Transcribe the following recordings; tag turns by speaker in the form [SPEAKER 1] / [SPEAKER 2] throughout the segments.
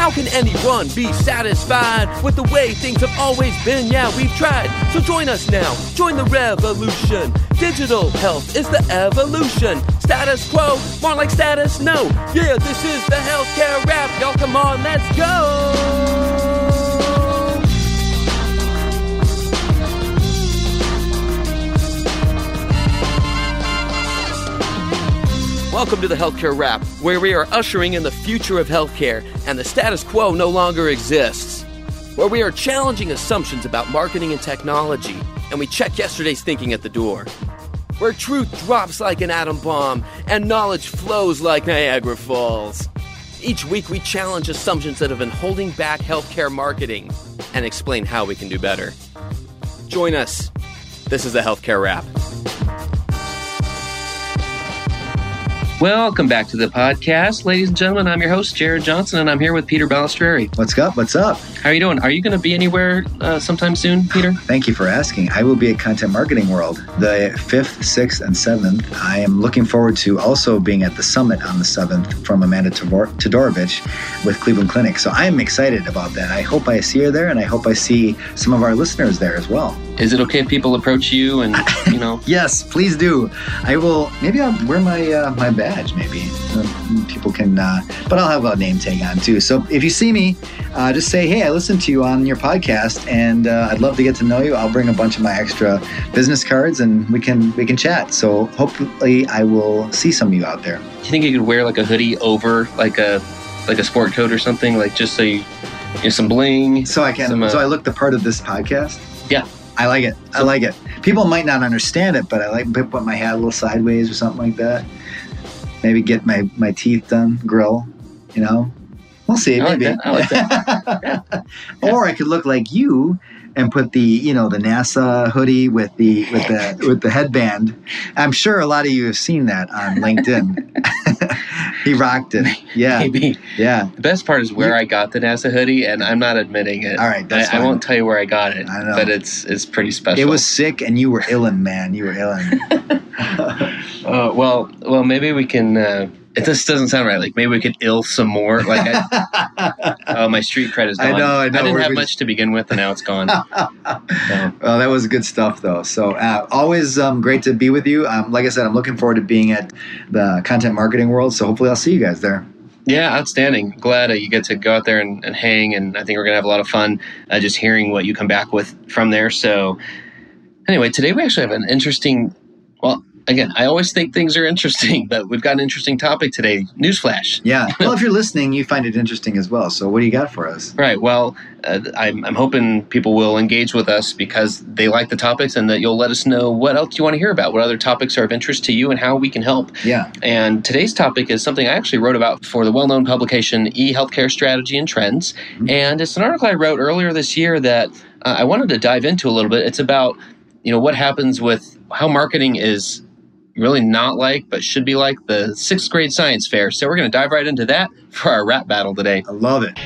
[SPEAKER 1] How can anyone be satisfied with the way things have always been? Yeah, we've tried. So join us now. Join the revolution. Digital health is the evolution. Status quo, more like status no. Yeah, this is the healthcare rap. Y'all come on, let's go. Welcome to the Healthcare Rap, where we are ushering in the future of healthcare and the status quo no longer exists. Where we are challenging assumptions about marketing and technology, and we check yesterday's thinking at the door. Where truth drops like an atom bomb and knowledge flows like Niagara Falls. Each week, we challenge assumptions that have been holding back healthcare marketing and explain how we can do better. Join us. This is the Healthcare Rap.
[SPEAKER 2] Welcome back to the podcast, ladies and gentlemen. I'm your host, Jared Johnson, and I'm here with Peter Balistreri.
[SPEAKER 3] What's up? What's up?
[SPEAKER 2] How are you doing? Are you going to be anywhere uh, sometime soon, Peter?
[SPEAKER 3] Thank you for asking. I will be at Content Marketing World the 5th, 6th, and 7th. I am looking forward to also being at the summit on the 7th from Amanda Todorovich with Cleveland Clinic. So I am excited about that. I hope I see her there, and I hope I see some of our listeners there as well.
[SPEAKER 2] Is it okay if people approach you and you know?
[SPEAKER 3] yes, please do. I will. Maybe I'll wear my uh, my badge. Maybe uh, people can. Uh, but I'll have a name tag on too. So if you see me, uh, just say, "Hey, I listened to you on your podcast, and uh, I'd love to get to know you." I'll bring a bunch of my extra business cards, and we can we can chat. So hopefully, I will see some of you out there. Do
[SPEAKER 2] you think you could wear like a hoodie over like a like a sport coat or something, like just so you, you know, some bling?
[SPEAKER 3] So I can. Some, so uh, I look the part of this podcast.
[SPEAKER 2] Yeah.
[SPEAKER 3] I like it. I like it. People might not understand it, but I like to put my hat a little sideways or something like that. Maybe get my, my teeth done, grill, you know. We'll see.
[SPEAKER 2] I
[SPEAKER 3] maybe.
[SPEAKER 2] Like I like that. yeah.
[SPEAKER 3] Or I could look like you and put the you know the NASA hoodie with the with the with the headband. I'm sure a lot of you have seen that on LinkedIn. he rocked it. Yeah,
[SPEAKER 2] maybe.
[SPEAKER 3] Yeah.
[SPEAKER 2] The best part is where I got the NASA hoodie, and I'm not admitting it.
[SPEAKER 3] All right,
[SPEAKER 2] I, I, won't tell you where I got it. I know, but it's it's pretty special.
[SPEAKER 3] It was sick, and you were illin, man. You were illin.
[SPEAKER 2] uh, well, well, maybe we can. Uh, it just doesn't sound right. Like maybe we could ill some more. Like, I, oh, my street cred is gone.
[SPEAKER 3] I know, I know.
[SPEAKER 2] I didn't have much to begin with, and now it's gone. so.
[SPEAKER 3] Well, that was good stuff, though. So uh, always um, great to be with you. Um, like I said, I'm looking forward to being at the content marketing world. So hopefully, I'll see you guys there.
[SPEAKER 2] Yeah, outstanding. Glad uh, you get to go out there and, and, hang, and I think we're gonna have a lot of fun uh, just hearing what you come back with from there. So, anyway, today we actually have an interesting. Well, again, I always think things are interesting, but we've got an interesting topic today. Newsflash.
[SPEAKER 3] Yeah. Well, if you're listening, you find it interesting as well. So, what do you got for us?
[SPEAKER 2] Right. Well, uh, I'm, I'm hoping people will engage with us because they like the topics and that you'll let us know what else you want to hear about, what other topics are of interest to you, and how we can help.
[SPEAKER 3] Yeah.
[SPEAKER 2] And today's topic is something I actually wrote about for the well known publication e Healthcare Strategy and Trends. Mm-hmm. And it's an article I wrote earlier this year that uh, I wanted to dive into a little bit. It's about you know what happens with how marketing is really not like, but should be like the sixth grade science fair. So we're going to dive right into that for our rap battle today.
[SPEAKER 3] I love it.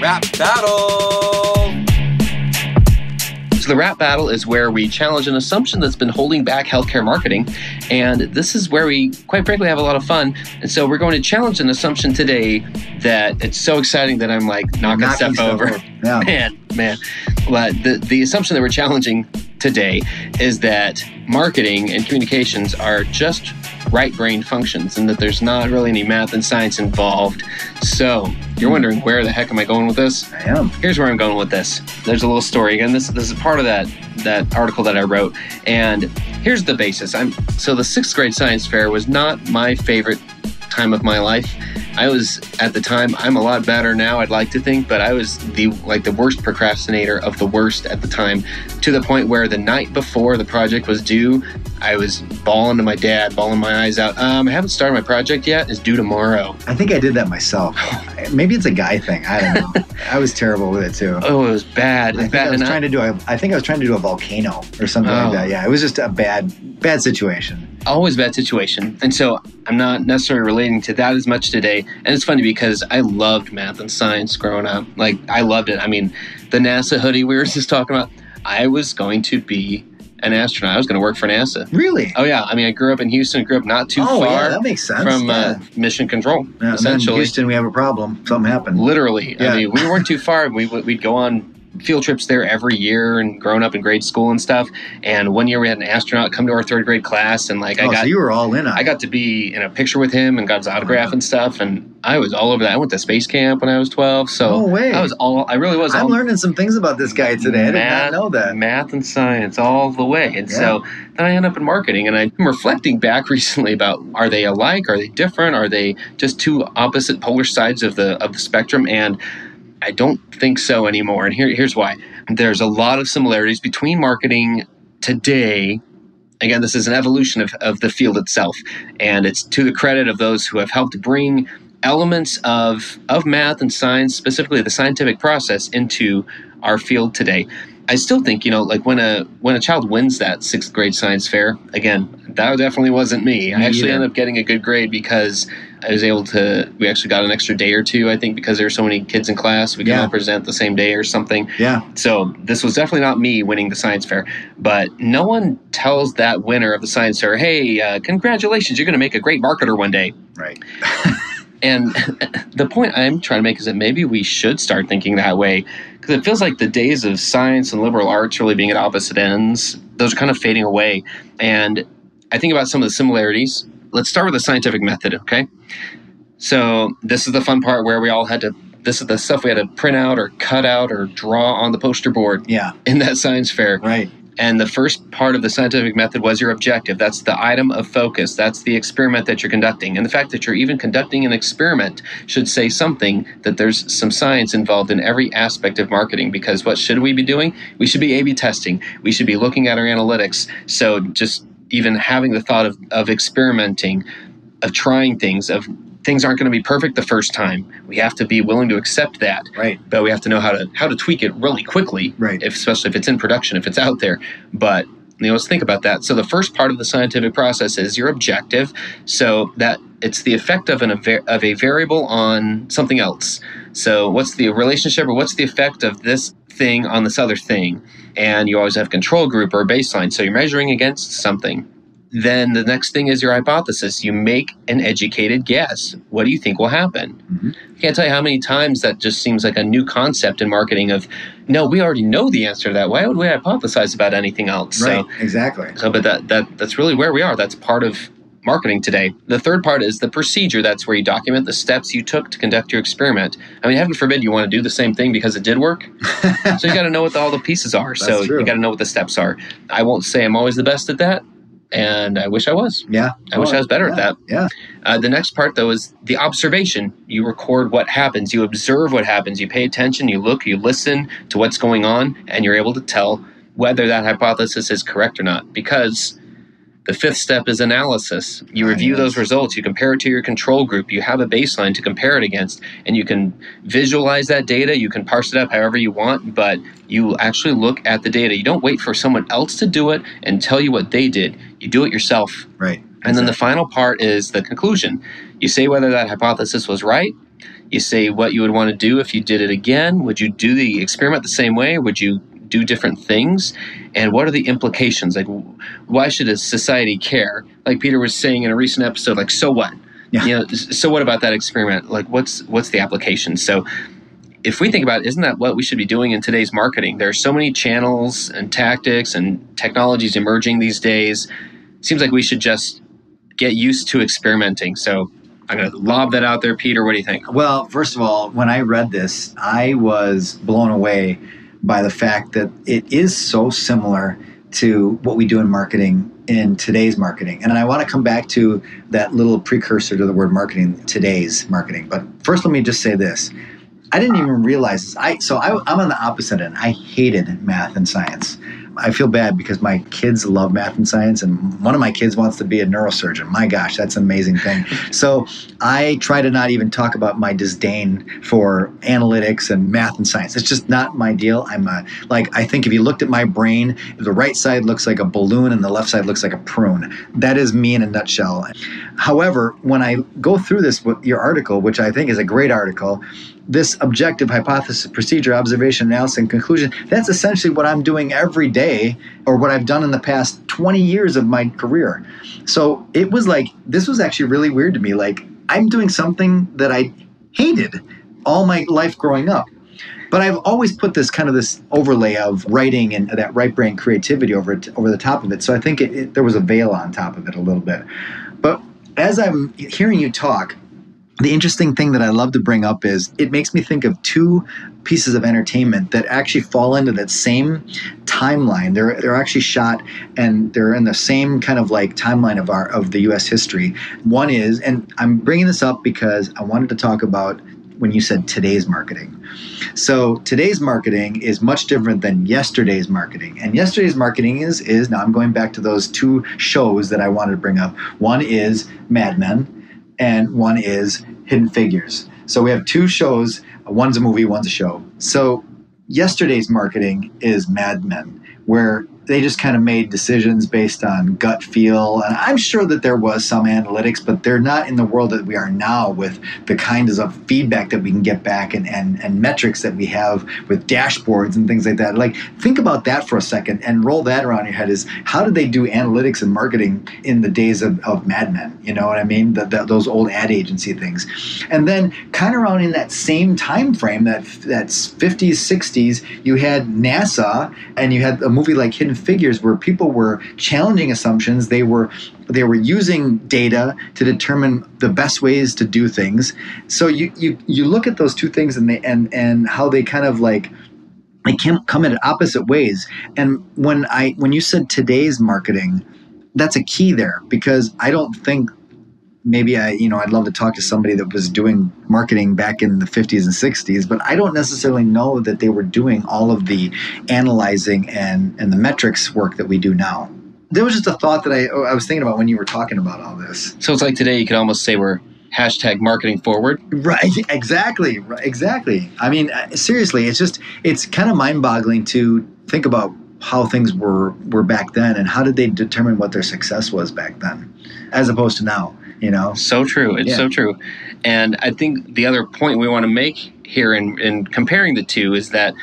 [SPEAKER 1] Rap battle.
[SPEAKER 2] So the rap battle is where we challenge an assumption that's been holding back healthcare marketing. And this is where we, quite frankly, have a lot of fun. And so we're going to challenge an assumption today that it's so exciting that I'm like knocking, knocking stuff, stuff over. over.
[SPEAKER 3] Yeah.
[SPEAKER 2] Man, man. But the, the assumption that we're challenging today is that marketing and communications are just right brain functions and that there's not really any math and science involved. So you're wondering where the heck am I going with this?
[SPEAKER 3] I am.
[SPEAKER 2] Here's where I'm going with this. There's a little story again. This this is part of that that article that I wrote, and here's the basis. I'm so the sixth grade science fair was not my favorite time of my life. I was at the time. I'm a lot better now. I'd like to think, but I was the like the worst procrastinator of the worst at the time, to the point where the night before the project was due, I was bawling to my dad, bawling my eyes out. Um, I haven't started my project yet. It's due tomorrow.
[SPEAKER 3] I think I did that myself. Maybe it's a guy thing. I don't know. I was terrible with it too.
[SPEAKER 2] Oh, it was bad.
[SPEAKER 3] I think
[SPEAKER 2] bad.
[SPEAKER 3] I was
[SPEAKER 2] I-
[SPEAKER 3] trying to do a, I think I was trying to do a volcano or something
[SPEAKER 2] Oh.
[SPEAKER 3] like that. Yeah, it was just a bad bad situation.
[SPEAKER 2] always bad situation. And so I'm not necessarily relating to that as much today. And it's funny because I loved math and science growing up. Like I loved it. I mean, the NASA hoodie we were just talking about, I was going to be an astronaut. I was going to work for NASA.
[SPEAKER 3] Really?
[SPEAKER 2] Oh yeah, I mean I grew up in Houston, grew up not too
[SPEAKER 3] oh
[SPEAKER 2] far
[SPEAKER 3] yeah, that makes sense.
[SPEAKER 2] from
[SPEAKER 3] yeah.
[SPEAKER 2] uh, mission control.
[SPEAKER 3] Yeah, and then in
[SPEAKER 2] essentially,
[SPEAKER 3] Houston, we have a problem. Something happened.
[SPEAKER 2] literally.
[SPEAKER 3] Yeah.
[SPEAKER 2] I mean, we weren't too far. We we'd go on field trips there every year and growing up in grade school and stuff. And one year we had an astronaut come to our third grade class, and like I
[SPEAKER 3] oh,
[SPEAKER 2] got
[SPEAKER 3] so you were all in
[SPEAKER 2] I got to be in a picture with him and got his autograph uh-huh. and stuff, and I was all over that. I went to space camp when I was twelve, so
[SPEAKER 3] No way.
[SPEAKER 2] I was all. I really was.
[SPEAKER 3] I'm
[SPEAKER 2] all
[SPEAKER 3] learning some things about this guy today. I did not know that.
[SPEAKER 2] math and science all the way, and
[SPEAKER 3] Yeah.
[SPEAKER 2] so then I end up in marketing, and I'm reflecting back recently about are they alike? Are they different? Are they just two opposite polar sides of the of the spectrum? And I don't think so anymore. And here, here's why. There's a lot of similarities between marketing today again, this is an evolution of, of the field itself. And it's to the credit of those who have helped bring elements of, of math and science, specifically the scientific process, into our field today. I still think, you know, like when a when a child wins that sixth grade science fair, again, that definitely wasn't me. I actually
[SPEAKER 3] either.
[SPEAKER 2] ended up getting a good grade because I was able to. We actually got an extra day or two, I think, because there were so many kids in class. We could
[SPEAKER 3] Yeah.
[SPEAKER 2] all present the same day or something.
[SPEAKER 3] Yeah.
[SPEAKER 2] So this was definitely not me winning the science fair, but no one tells that winner of the science fair, "Hey, uh, congratulations! You're going to make a great marketer one day."
[SPEAKER 3] Right.
[SPEAKER 2] And the point I'm trying to make is that maybe we should start thinking that way because it feels like the days of science and liberal arts really being at opposite ends, those are kind of fading away. And I think about some of the similarities. Let's start with the scientific method, okay? So this is the fun part where we all had to. This is the stuff we had to print out or cut out or draw on the poster board
[SPEAKER 3] Yeah.
[SPEAKER 2] in that science fair.
[SPEAKER 3] Right.
[SPEAKER 2] And the first part of the scientific method was your objective. That's the item of focus. That's the experiment that you're conducting. And the fact that you're even conducting an experiment should say something that there's some science involved in every aspect of marketing. Because what should we be doing? We should be A B testing. We should be looking at our analytics. So just even having the thought of, of experimenting, of trying things, of things aren't going to be perfect the first time. We have to be willing to accept that
[SPEAKER 3] Right.
[SPEAKER 2] but we have to know how to how to tweak it really quickly
[SPEAKER 3] Right.
[SPEAKER 2] if, especially if it's in production if it's out there but you know let's think about that so the first part of the scientific process is your objective so that it's the effect of an of a variable on something else so what's the relationship or what's the effect of this thing on this other thing and you always have control group or baseline so you're measuring against something then the next thing is your hypothesis. You make an educated guess. What do you think will happen?
[SPEAKER 3] Mhm.
[SPEAKER 2] I can't tell you how many times that just seems like a new concept in marketing of, no, we already know the answer to that. Why would we hypothesize about anything else?
[SPEAKER 3] Right.
[SPEAKER 2] So,
[SPEAKER 3] exactly.
[SPEAKER 2] so, but that, that that's really where we are. That's part of marketing today. The third part is the procedure. That's where you document the steps you took to conduct your experiment. I mean, heaven forbid you want to do the same thing because it did work. so you got to know what all the pieces are. so
[SPEAKER 3] true.
[SPEAKER 2] you got to know what the steps are. I won't say I'm always the best at that, and I wish I was.
[SPEAKER 3] yeah.
[SPEAKER 2] I wish I was better
[SPEAKER 3] yeah.
[SPEAKER 2] at that.
[SPEAKER 3] Yeah.
[SPEAKER 2] Uh, the next part, though, is the observation. You record what happens. You observe what happens. You pay attention. You look. You listen to what's going on, and you're able to tell whether that hypothesis is correct or not. Because the fifth step is analysis. You review those results. You compare it to your control group. You have a baseline to compare it against, and you can visualize that data. You can parse it up however you want, but you actually look at the data. You don't wait for someone else to do it and tell you what they did. You do it yourself.
[SPEAKER 3] Right.
[SPEAKER 2] And then the final part is the conclusion. You say whether that hypothesis was right. You say what you would want to do if you did it again. Would you do the experiment the same way? Would you do different things? And what are the implications? Like, why should a society care? Like Peter was saying in a recent episode, like, so what?
[SPEAKER 3] Yeah.
[SPEAKER 2] You know, so what about that experiment? Like, what's what's the application? So, if we think about it, isn't that what we should be doing in today's marketing? There are so many channels and tactics and technologies emerging these days. Seems like we should just get used to experimenting. So I'm going to lob that out there, Peter. What do you think?
[SPEAKER 3] Well, first of all, when I read this, I was blown away by the fact that it is so similar to what we do in marketing in today's marketing. And I want to come back to that little precursor to the word marketing, today's marketing. But first, let me just say this. I didn't even realize this. I so I, I'm on the opposite end. I hated math and science. I feel bad because my kids love math and science, and one of my kids wants to be a neurosurgeon. My gosh, that's an amazing thing. so I try to not even talk about my disdain for analytics and math and science. It's just not my deal. I'm a, like, I think if you looked at my brain, the right side looks like a balloon and the left side looks like a prune. That is me in a nutshell. However, when I go through this, your article, which I think is a great article, this objective hypothesis, procedure, observation, analysis, and conclusion, that's essentially what I'm doing every day or what I've done in the past 20 years of my career. So it was like, this was actually really weird to me. Like, I'm doing something that I hated all my life growing up. But I've always put this kind of this overlay of writing and that right brain creativity over it, over the top of it. So I think it, it, there was a veil on top of it a little bit. But as I'm hearing you talk, the interesting thing that I love to bring up is it makes me think of two pieces of entertainment that actually fall into that same timeline. They're they're actually shot and they're in the same kind of like timeline of our of the U.S. history. One is, and I'm bringing this up because I wanted to talk about when you said today's marketing. So today's marketing is much different than yesterday's marketing. And yesterday's marketing is is now I'm going back to those two shows that I wanted to bring up. One is Mad Men and one is Hidden Figures. So we have two shows. One's a movie, one's a show. So yesterday's marketing is Mad Men, where they just kind of made decisions based on gut feel. And I'm sure that there was some analytics, but they're not in the world that we are now with the kinds of feedback that we can get back and, and, and metrics that we have with dashboards and things like that. Like, think about that for a second and roll that around your head is how did they do analytics and marketing in the days of, of Mad Men? You know what I mean? The, the, those old ad agency things. And then kind of around in that same time frame, that that's 50s, 60s, you had NASA and you had a movie like Hidden figures where people were challenging assumptions. They were they were using data to determine the best ways to do things. So you you you look at those two things and they and and how they kind of like they can come in opposite ways. And when I when you said today's marketing, that's a key there because I don't think maybe I, you know, I'd love to talk to somebody that was doing marketing back in the 50s and 60s, but I don't necessarily know that they were doing all of the analyzing and, and the metrics work that we do now. There was just a thought that I, I was thinking about when you were talking about all this.
[SPEAKER 2] So it's like today, you could almost say we're hashtag marketing forward.
[SPEAKER 3] Right, exactly, right, exactly. I mean, uh, seriously, it's just, it's kind of mind boggling to think about how things were were back then and how did they determine what their success was back then as opposed to now you know
[SPEAKER 2] so true it's yeah. so true and i think the other point we want to make here in, in comparing the two is that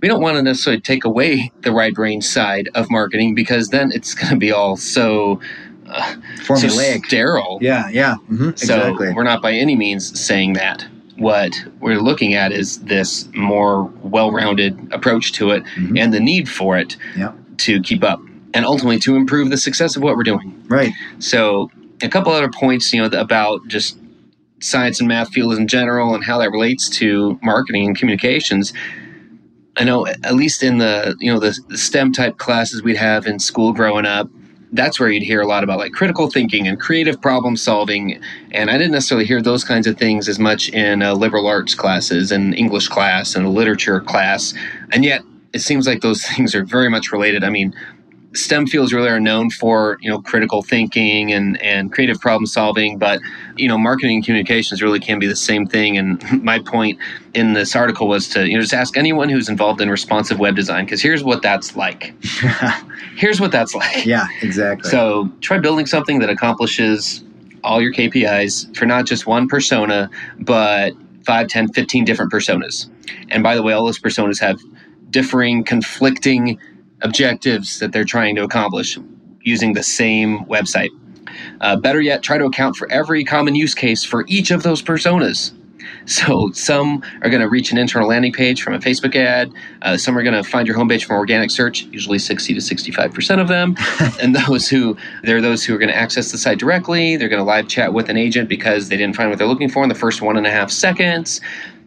[SPEAKER 2] we don't want to necessarily take away the right brain side of marketing because then it's going to be all so uh,
[SPEAKER 3] formulaic,
[SPEAKER 2] so sterile.
[SPEAKER 3] Yeah, yeah, mm-hmm, exactly.
[SPEAKER 2] So we're not by any means saying that. What we're looking at is this more well-rounded approach to it mm-hmm. and the need for it
[SPEAKER 3] yeah.
[SPEAKER 2] to keep up and ultimately to improve the success of what we're doing.
[SPEAKER 3] Right.
[SPEAKER 2] So a couple other points, you know, about just science and math fields in general and how that relates to marketing and communications. I know at least in the you know the, STEM type classes we'd have in school growing up, that's where you'd hear a lot about like critical thinking and creative problem solving. And I didn't necessarily hear those kinds of things as much in uh, liberal arts classes and English class and a literature class. And yet it seems like those things are very much related. I mean, STEM fields really are known for you know critical thinking and and creative problem solving, but you know marketing and communications really can be the same thing. And my point in this article was to you know just ask anyone who's involved in responsive web design because here's what that's like. here's what that's like.
[SPEAKER 3] Yeah, exactly.
[SPEAKER 2] So try building something that accomplishes all your KPIs for not just one persona, but 5, 10, 15 different personas. And by the way, all those personas have differing, conflicting objectives that they're trying to accomplish using the same website. Uh, better yet, try to account for every common use case for each of those personas. So some are going to reach an internal landing page from a Facebook ad. Uh, some are going to find your homepage from organic search, usually 60 to 65 percent of them. and those who there are those who are going to access the site directly. They're going to live chat with an agent because they didn't find what they're looking for in the first one and a half seconds.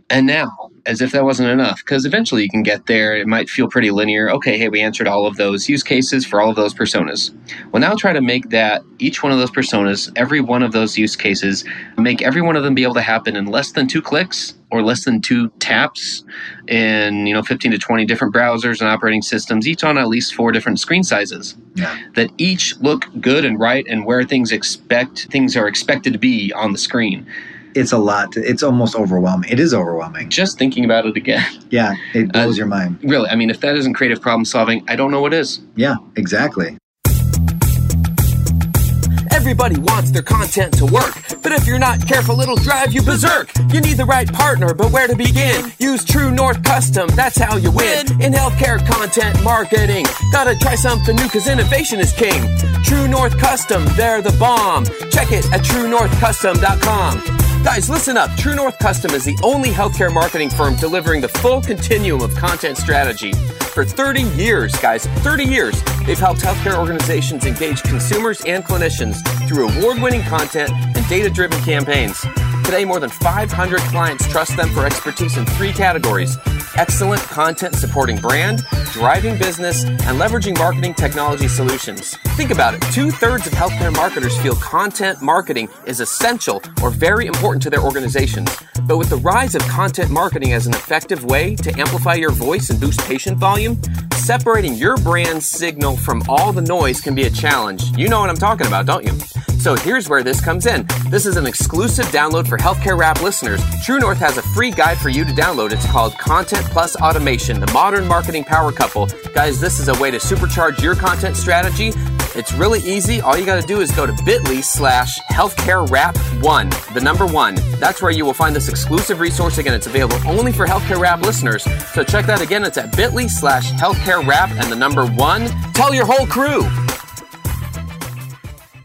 [SPEAKER 2] And now as if that wasn't enough because eventually you can get there. It might feel pretty linear. Okay, hey, we answered all of those use cases for all of those personas. Well, now try to make that each one of those personas, every one of those use cases, make every one of them be able to happen in less than two clicks or less than two taps in you know 15 to 20 different browsers and operating systems each on at least four different screen sizes
[SPEAKER 3] Yeah.
[SPEAKER 2] that each look good and right and where things expect things are expected to be on the screen
[SPEAKER 3] It's a lot. to- It's almost overwhelming. It is overwhelming.
[SPEAKER 2] just thinking about it again
[SPEAKER 3] Yeah, it blows
[SPEAKER 2] Uh,
[SPEAKER 3] your mind.
[SPEAKER 2] really i mean if that isn't creative problem solving i don't know what is
[SPEAKER 3] Yeah, exactly.
[SPEAKER 1] Everybody wants their content to work, but if you're not careful, it'll drive you berserk. You need the right partner, but where to begin? Use True North Custom, that's how you win. In healthcare content marketing, gotta try something new, cause innovation is king. True North Custom, they're the bomb. Check it at truenorthcustom.com. Guys, listen up. True North Custom is the only healthcare marketing firm delivering the full continuum of content strategy. For 30 years, guys, 30 years, they've helped healthcare organizations engage consumers and clinicians through award winning content and data driven campaigns. Today, more than 500 clients trust them for expertise in three categories excellent content supporting brand, driving business, and leveraging marketing technology solutions. Think about it two thirds of healthcare marketers feel content marketing is essential or very important to their organizations. But with the rise of content marketing as an effective way to amplify your voice and boost patient volume, separating your brand signal from all the noise can be a challenge. You know what I'm talking about, don't you? So here's where this comes in. This is an exclusive download for Healthcare Rap listeners. True North has a free guide for you to download. It's called Content Plus Automation, the modern marketing power couple. Guys, this is a way to supercharge your content strategy. It's really easy. All you got to do is go to bit.ly slash healthcare rap one, the number one. That's where you will find this exclusive resource. Again, it's available only for Healthcare Rap listeners. So check that again. It's at bit.ly slash healthcare rap and the number one. Tell your whole crew.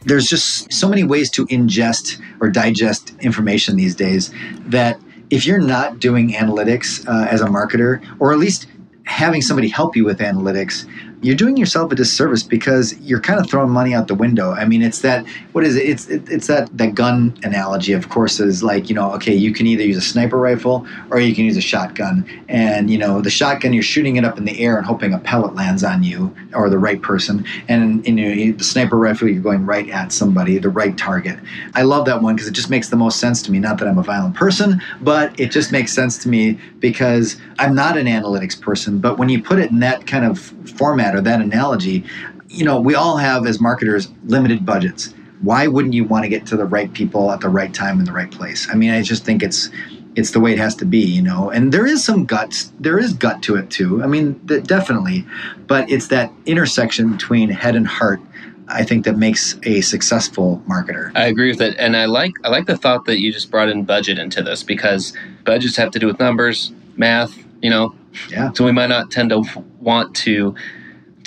[SPEAKER 3] There's just so many ways to ingest or digest information these days that if you're not doing analytics uh, as a marketer, or at least having somebody help you with analytics, you're doing yourself a disservice because you're kind of throwing money out the window. I mean, it's that what is it? It's it, it's that that gun analogy. Of course, is like you know, okay, you can either use a sniper rifle or you can use a shotgun, and you know, the shotgun you're shooting it up in the air and hoping a pellet lands on you or the right person, and in you know, the sniper rifle you're going right at somebody, the right target. I love that one because it just makes the most sense to me. Not that I'm a violent person, but it just makes sense to me because I'm not an analytics person. But when you put it in that kind of format or that analogy, you know, we all have as marketers limited budgets. Why wouldn't you want to get to the right people at the right time in the right place? I mean, I just think it's it's the way it has to be, you know. And there is some guts. There is gut to it too. I mean, th- definitely. But it's that intersection between head and heart. I think that makes a successful marketer.
[SPEAKER 2] I agree with it, and I like I like the thought that you just brought in budget into this because budgets have to do with numbers, math, you know.
[SPEAKER 3] Yeah.
[SPEAKER 2] So we might not tend to want to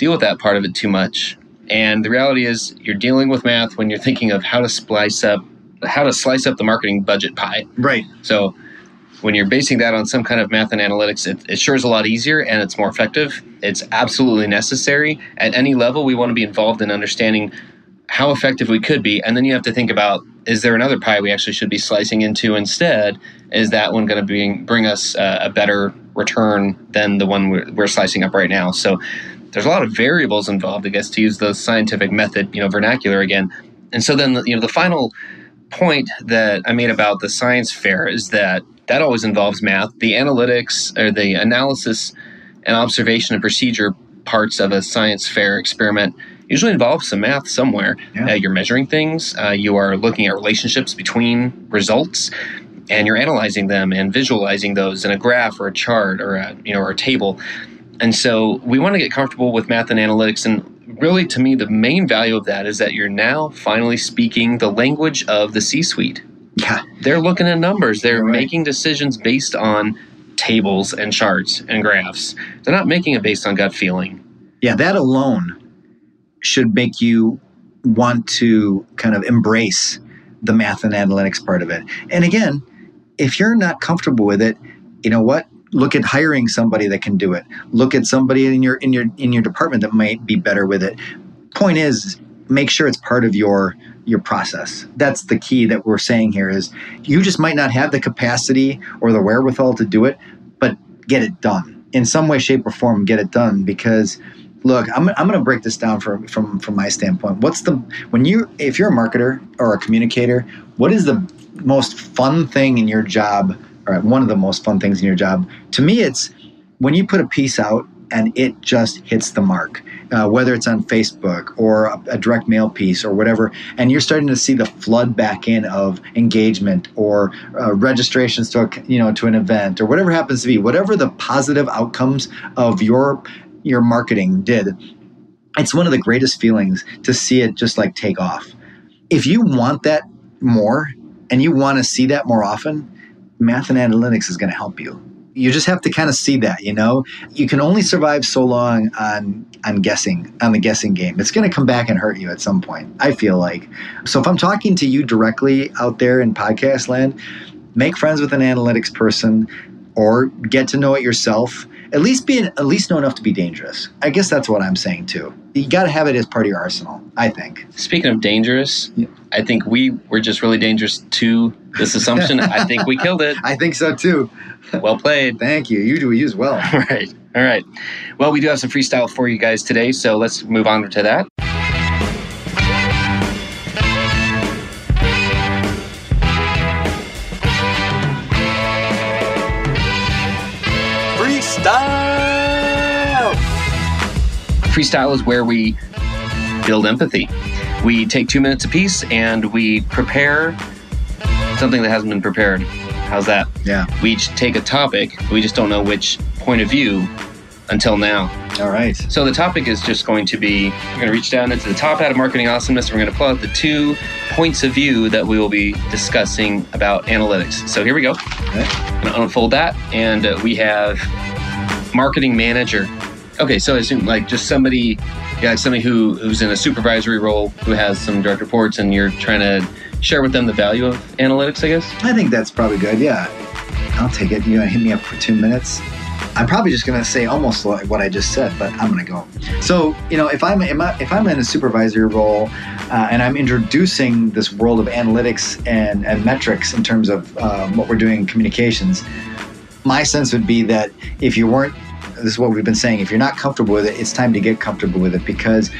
[SPEAKER 2] deal with that part of it too much. And the reality is, you're dealing with math when you're thinking of how to splice up how to slice up the marketing budget pie.
[SPEAKER 3] Right.
[SPEAKER 2] So when you're basing that on some kind of math and analytics, it, it sure is a lot easier and it's more effective. It's absolutely necessary. At any level, we want to be involved in understanding how effective we could be. And then you have to think about is there another pie we actually should be slicing into instead? Is that one going to bring, bring us uh, a better return than the one we're, we're slicing up right now? So there's a lot of variables involved, I guess, to use the scientific method, you know, vernacular again. And so then, you know, the final point that I made about the science fair is that that always involves math. The analytics or the analysis and observation and procedure parts of a science fair experiment usually involves some math somewhere.
[SPEAKER 3] Yeah.
[SPEAKER 2] Uh, you're measuring things, uh, you are looking at relationships between results, and you're analyzing them and visualizing those in a graph or a chart or a you know or a table. And so we want to get comfortable with math and analytics. And really, to me, the main value of that is that you're now finally speaking the language of the C suite.
[SPEAKER 3] Yeah.
[SPEAKER 2] They're looking at numbers, they're
[SPEAKER 3] right.
[SPEAKER 2] making decisions based on tables and charts and graphs. They're not making it based on gut feeling.
[SPEAKER 3] Yeah, that alone should make you want to kind of embrace the math and analytics part of it. And again, if you're not comfortable with it, you know what? Look at hiring somebody that can do it. Look at somebody in your in your in your department that might be better with it. Point is, make sure it's part of your your process. That's the key that we're saying here is you just might not have the capacity or the wherewithal to do it, but get it done in some way, shape, or form. Get it done because look, I'm, I'm going to break this down from from from my standpoint. What's the when you if you're a marketer or a communicator, what is the most fun thing in your job, or one of the most fun things in your job? To me, it's when you put a piece out and it just hits the mark. Uh, whether it's on Facebook or a, a, direct mail piece or whatever, and you're starting to see the flood back in of engagement or uh, registrations to a, you know to an event or whatever happens to be, whatever the positive outcomes of your your marketing did, it's one of the greatest feelings to see it just like take off. If you want that more and you want to see that more often, math and analytics is going to help you. You just have to kind of see that you know? You can only survive so long on on guessing on the guessing game. It's going to come back and hurt you at some point i feel like. So if i'm talking to you directly out there in podcast land make friends with an analytics person or get to know it yourself. At least be at least know enough to be dangerous. I guess that's what i'm saying too. You got to have it as part of your arsenal i think.
[SPEAKER 2] Speaking of dangerous yeah. i think we were just really dangerous to this assumption i think we killed it
[SPEAKER 3] i think so too
[SPEAKER 2] well played.
[SPEAKER 3] Thank you. You do use well.
[SPEAKER 2] All right. All right. Well, we do have some freestyle for you guys today, so let's move on to that.
[SPEAKER 1] Freestyle!
[SPEAKER 2] Freestyle is where we build empathy. We take two minutes apiece and we prepare something that hasn't been prepared. How's that?
[SPEAKER 3] Yeah.
[SPEAKER 2] We each take a topic, we just don't know which point of view until now.
[SPEAKER 3] All right.
[SPEAKER 2] So the topic is just going to be we're going to reach down into the top hat of marketing awesomeness. And we're going to pull out the two points of view that we will be discussing about analytics. So here we go. Okay. I'm going to unfold that. And uh, we have marketing manager. Okay, so I assume like just somebody, yeah, somebody who who's in a supervisory role who has some direct reports, and you're trying to share with them the value of analytics, I guess?
[SPEAKER 3] I think that's probably good. Yeah. I'll take it. Going to hit me up for two minutes. I'm probably just going to say almost like what I just said, but I'm going to go. So, you know, if I'm if I'm in a supervisory role uh, and I'm introducing this world of analytics and, and metrics in terms of um, what we're doing in communications, my sense would be that if you weren't this is what we've been saying. If you're not comfortable with it, it's time to get comfortable with it because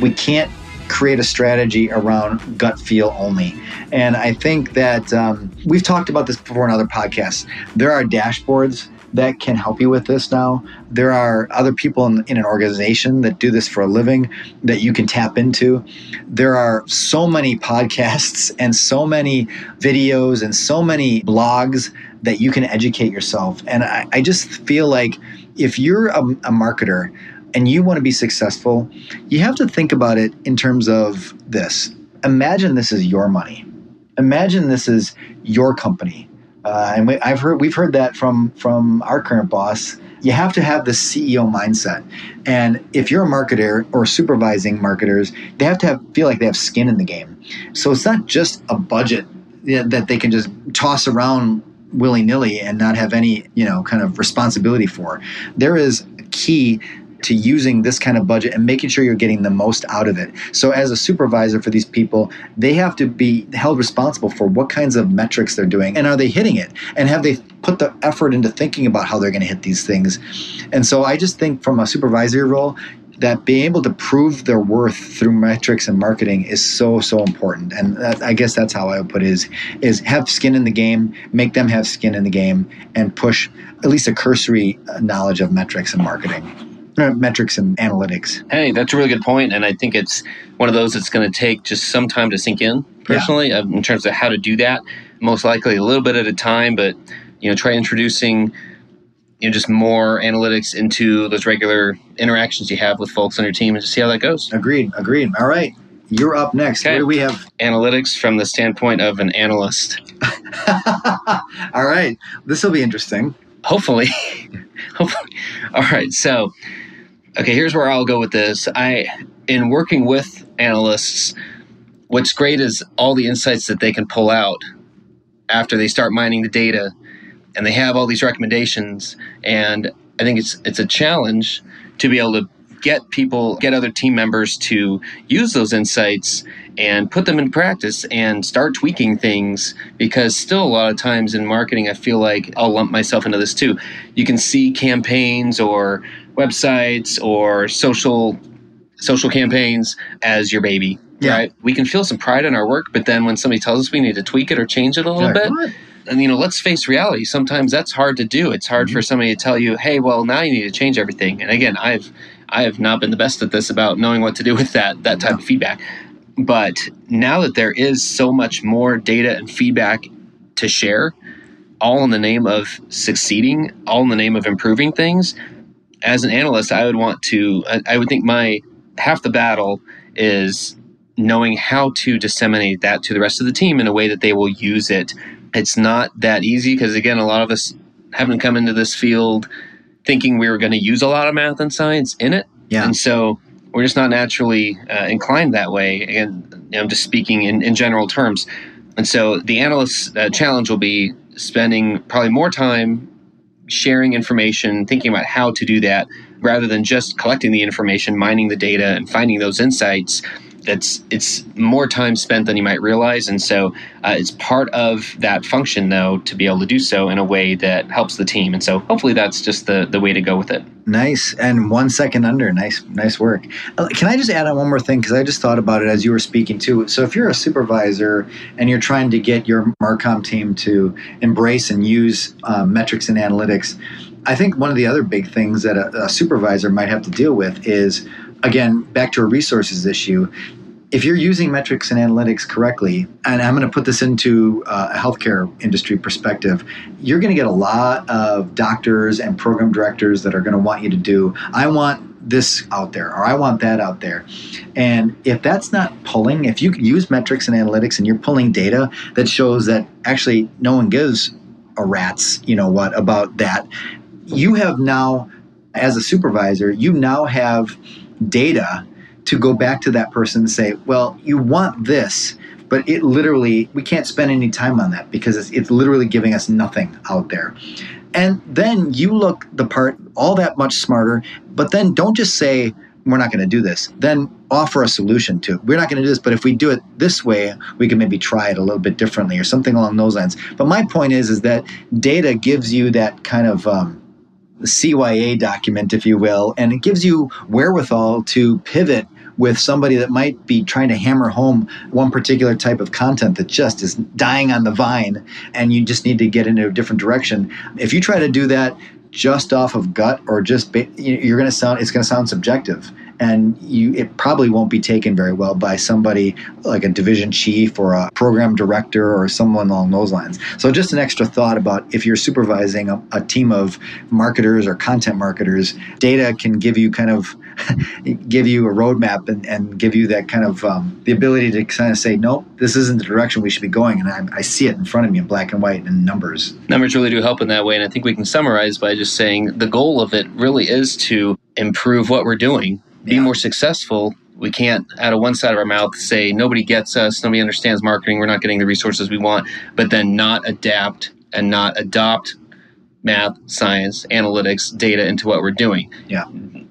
[SPEAKER 3] we can't create a strategy around gut feel only. And I think that um, we've talked about this before in other podcasts. There are dashboards that can help you with this now. There are other people in, in, an organization that do this for a living that you can tap into. There are so many podcasts and so many videos and so many blogs that you can educate yourself. And I, I just feel like if you're a, a marketer, and you want to be successful, you have to think about it in terms of this. Imagine this is your money. Imagine this is your company. Uh, and we, I've heard we've heard that from from our current boss. You have to have the CEO mindset, and if you're a marketer or supervising marketers, they have to have, feel like they have skin in the game. So it's not just a budget that they can just toss around willy nilly and not have any you know kind of responsibility for. There is a key to using this kind of budget and making sure you're getting the most out of it. So, as a supervisor for these people, they have to be held responsible for what kinds of metrics they're doing and are they hitting it? And have they put the effort into thinking about how they're going to hit these things? And so, I just think from a supervisory role, that being able to prove their worth through metrics and marketing is so so important and that, i guess that's how i would put it is is have skin in the game make them have skin in the game and push at least a cursory knowledge of metrics and marketing Uh, metrics and analytics.
[SPEAKER 2] Hey, that's a really good point, and I think it's one of those that's going to take just some time to sink in. Personally, yeah. in terms of how to do that, most likely a little bit at a time, but you know, try introducing you know just more analytics into those regular interactions you have with folks on your team and just see how that goes.
[SPEAKER 3] Agreed. Agreed. All right. You're up next. Okay. What do we have?
[SPEAKER 2] Analytics from the standpoint of an analyst.
[SPEAKER 3] All right. This will be interesting.
[SPEAKER 2] Hopefully. Hopefully. All right. So, okay, here's where I'll go with this. I, in working with analysts, what's great is all the insights that they can pull out after they start mining the data, and they have all these recommendations. And I think it's it's a challenge to be able to get people, get other team members to use those insights and put them in practice and start tweaking things because still a lot of times in marketing I feel like I'll lump myself into this too. You can see campaigns or websites or social social campaigns as your baby.
[SPEAKER 3] Yeah.
[SPEAKER 2] Right? We can feel some pride in our work, but then when somebody tells us we need to tweak it or change it a little bit,
[SPEAKER 3] what?
[SPEAKER 2] and you know, let's face reality. Sometimes that's hard to do. It's hard
[SPEAKER 3] Mm-hmm.
[SPEAKER 2] for somebody to tell you, "Hey, well, now you need to change everything." And again, I've I have not been the best at this about knowing what to do with that that type of feedback. But now that there is so much more data and feedback to share, all in the name of succeeding, all in the name of improving things, as an analyst, I would want to. I, I would think my half the battle is knowing how to disseminate that to the rest of the team in a way that they will use it. It's not that easy because again, a lot of us haven't come into this field thinking we were going to use a lot of math and science in it,
[SPEAKER 3] Yeah.
[SPEAKER 2] and so we're just not naturally uh, inclined that way. Again, I'm just speaking in, in general terms. And so the analyst's uh, challenge will be spending probably more time sharing information, thinking about how to do that, rather than just collecting the information, mining the data, and finding those insights. It's it's more time spent than you might realize, and so uh, it's part of that function, though, to be able to do so in a way that helps the team. And so hopefully that's just the the way to go with it.
[SPEAKER 3] Nice. And one second under. Nice, nice work. Uh, Can I just add on one more thing? Because I just thought about it as you were speaking too. So if you're a supervisor and you're trying to get your Marcom team to embrace and use uh, metrics and analytics, I think one of the other big things that a, a supervisor might have to deal with is, again, back to a resources issue. If you're using metrics and analytics correctly, and I'm going to put this into uh, a healthcare industry perspective, you're going to get a lot of doctors and program directors that are going to want you to do, I want this out there or I want that out there. And if that's not pulling, if you use metrics and analytics and you're pulling data that shows that actually no one gives a rat's, you know what, about that, you have now, as a supervisor, you now have data to go back to that person and say, well, you want this, but it literally, we can't spend any time on that because it's, it's literally giving us nothing out there. And then you look the part all that much smarter, but then don't just say, we're not going to do this. Then offer a solution to it. We're not going to do this, but if we do it this way, we can maybe try it a little bit differently or something along those lines. But my point is, is that data gives you that kind of um, CYA document, if you will, and it gives you wherewithal to pivot with somebody that might be trying to hammer home one particular type of content that just is dying on the vine and you just need to get into a different direction. If you try to do that just off of gut or just you're going to sound it's going to sound subjective and you it probably won't be taken very well by somebody like a division chief or a program director or someone along those lines. So just an extra thought about if you're supervising a, a team of marketers or content marketers data can give you kind of give you a roadmap and, and give you that kind of um, the ability to kind of say nope this isn't the direction we should be going and I, I see it in front of me in black and white and numbers.
[SPEAKER 2] Numbers really do help in that way, and I think we can summarize by just saying the goal of it really is to improve what we're doing, be
[SPEAKER 3] Yeah.
[SPEAKER 2] more successful. We can't, out of one side of our mouth, say nobody gets us, nobody understands marketing, we're not getting the resources we want, but then not adapt and not adopt math, science, analytics, data into what we're doing.
[SPEAKER 3] Yeah.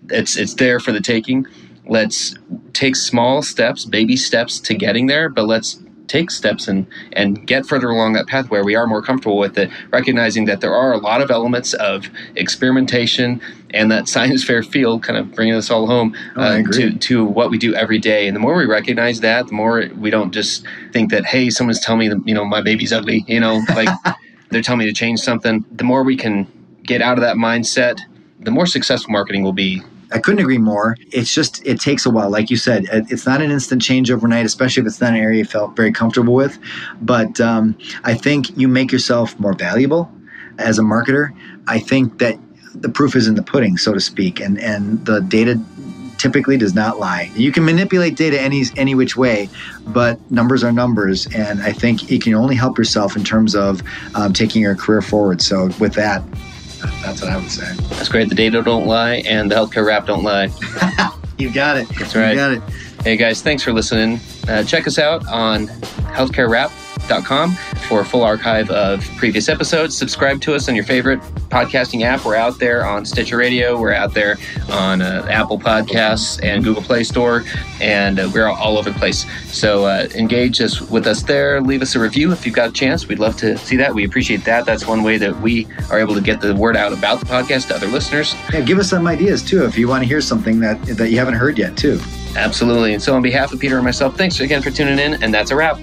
[SPEAKER 2] It's it's there for the taking. Let's take small steps, baby steps to getting there, but let's take steps and and get further along that path where we are more comfortable with it, recognizing that there are a lot of elements of experimentation and that science fair field, kind of bringing us all home
[SPEAKER 3] Oh,
[SPEAKER 2] uh, to to what we do every day. And the more we recognize that, the more we don't just think that hey, someone's telling me that you know my baby's ugly, you know, like they're telling me to change something. The more we can get out of that mindset, the more successful marketing will be
[SPEAKER 3] I couldn't agree more. It's just it takes a while, like you said. It's not an instant change overnight, especially if it's not an area you felt very comfortable with. But um, I think you make yourself more valuable as a marketer. I think that the proof is in the pudding, so to speak, and and the data typically does not lie. You can manipulate data any any which way, but numbers are numbers, and I think you can only help yourself in terms of um, taking your career forward. So with that, that's what I would say.
[SPEAKER 2] that's great. The data don't lie, and the healthcare rap don't lie.
[SPEAKER 3] You got it.
[SPEAKER 2] That's right.
[SPEAKER 3] You got it.
[SPEAKER 2] Hey guys, thanks for listening. Uh, check us out on Healthcare Rap thealwwork.com for a full archive of previous episodes. Subscribe to us on your favorite podcasting app. We're out there on Stitcher Radio. We're out there on uh, Apple Podcasts and Google Play Store, and uh, we're all over the place. So uh, engage us with us there. Leave us a review if you've got a chance. We'd love to see that. We appreciate that. That's one way that we are able to get the word out about the podcast to other listeners.
[SPEAKER 3] Yeah, give us some ideas too if you want to hear something that that you haven't heard yet too.
[SPEAKER 2] Absolutely. And so, on behalf of Peter and myself, thanks again for tuning in, and that's a wrap.